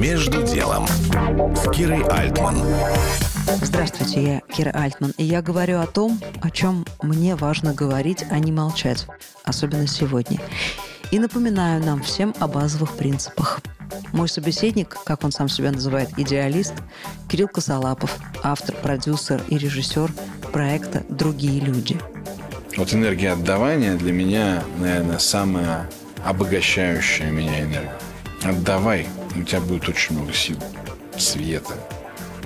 Между делом с Кирой Альтман. Здравствуйте, я Кира Альтман, и я говорю о том, о чем мне важно говорить, а не молчать, особенно сегодня. И напоминаю нам всем о базовых принципах. Мой собеседник, как он сам себя называет, идеалист, Кирилл Косолапов, автор, продюсер и режиссер проекта «Другие люди». Вот энергия отдавания для меня, наверное, самая обогащающая меня энергия. Отдавай, у тебя будет очень много сил, света.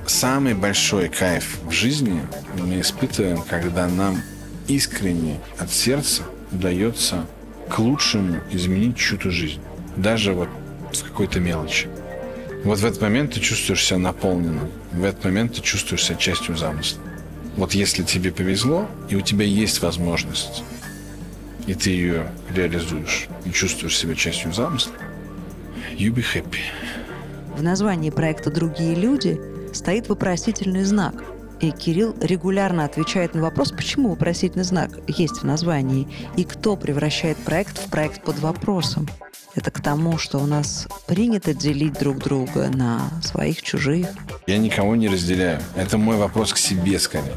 Самый большой кайф в жизни мы испытываем, когда нам искренне от сердца удается к лучшему изменить чью-то жизнь. Даже вот в какой-то мелочи. Вот в этот момент ты чувствуешь себя наполненным. В этот момент ты чувствуешь себя частью замысла. Вот если тебе повезло, и у тебя есть возможность, и ты ее реализуешь, и чувствуешь себя частью замысла, you be happy. В названии проекта «Другие люди» стоит вопросительный знак. И Кирилл регулярно отвечает на вопрос, почему вопросительный знак есть в названии, и кто превращает проект в проект под вопросом. Это к тому, что у нас принято делить друг друга на своих, чужих. Я никого не разделяю. Это мой вопрос к себе скорее.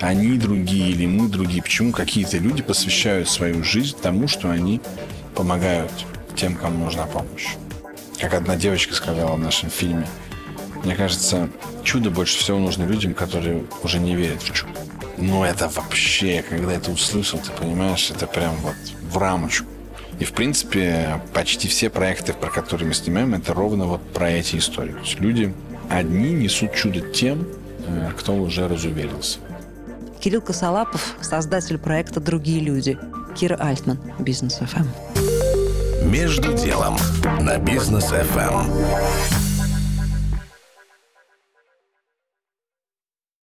Они другие или мы другие. Почему какие-то люди посвящают свою жизнь тому, что они помогают тем, кому нужна помощь? Как одна девочка сказала в нашем фильме. Мне кажется, чудо больше всего нужно людям, которые уже не верят в чудо. Но это вообще, когда это услышал, ты понимаешь, это прям вот в рамочку. И, в принципе, почти все проекты, про которые мы снимаем, это ровно вот про эти истории. То есть люди одни несут чудо тем, э, кто уже разуверился. Кирилл Косолапов, создатель проекта «Другие люди». Кира Альтман, Бизнес ФМ. Между делом на бизнес FM.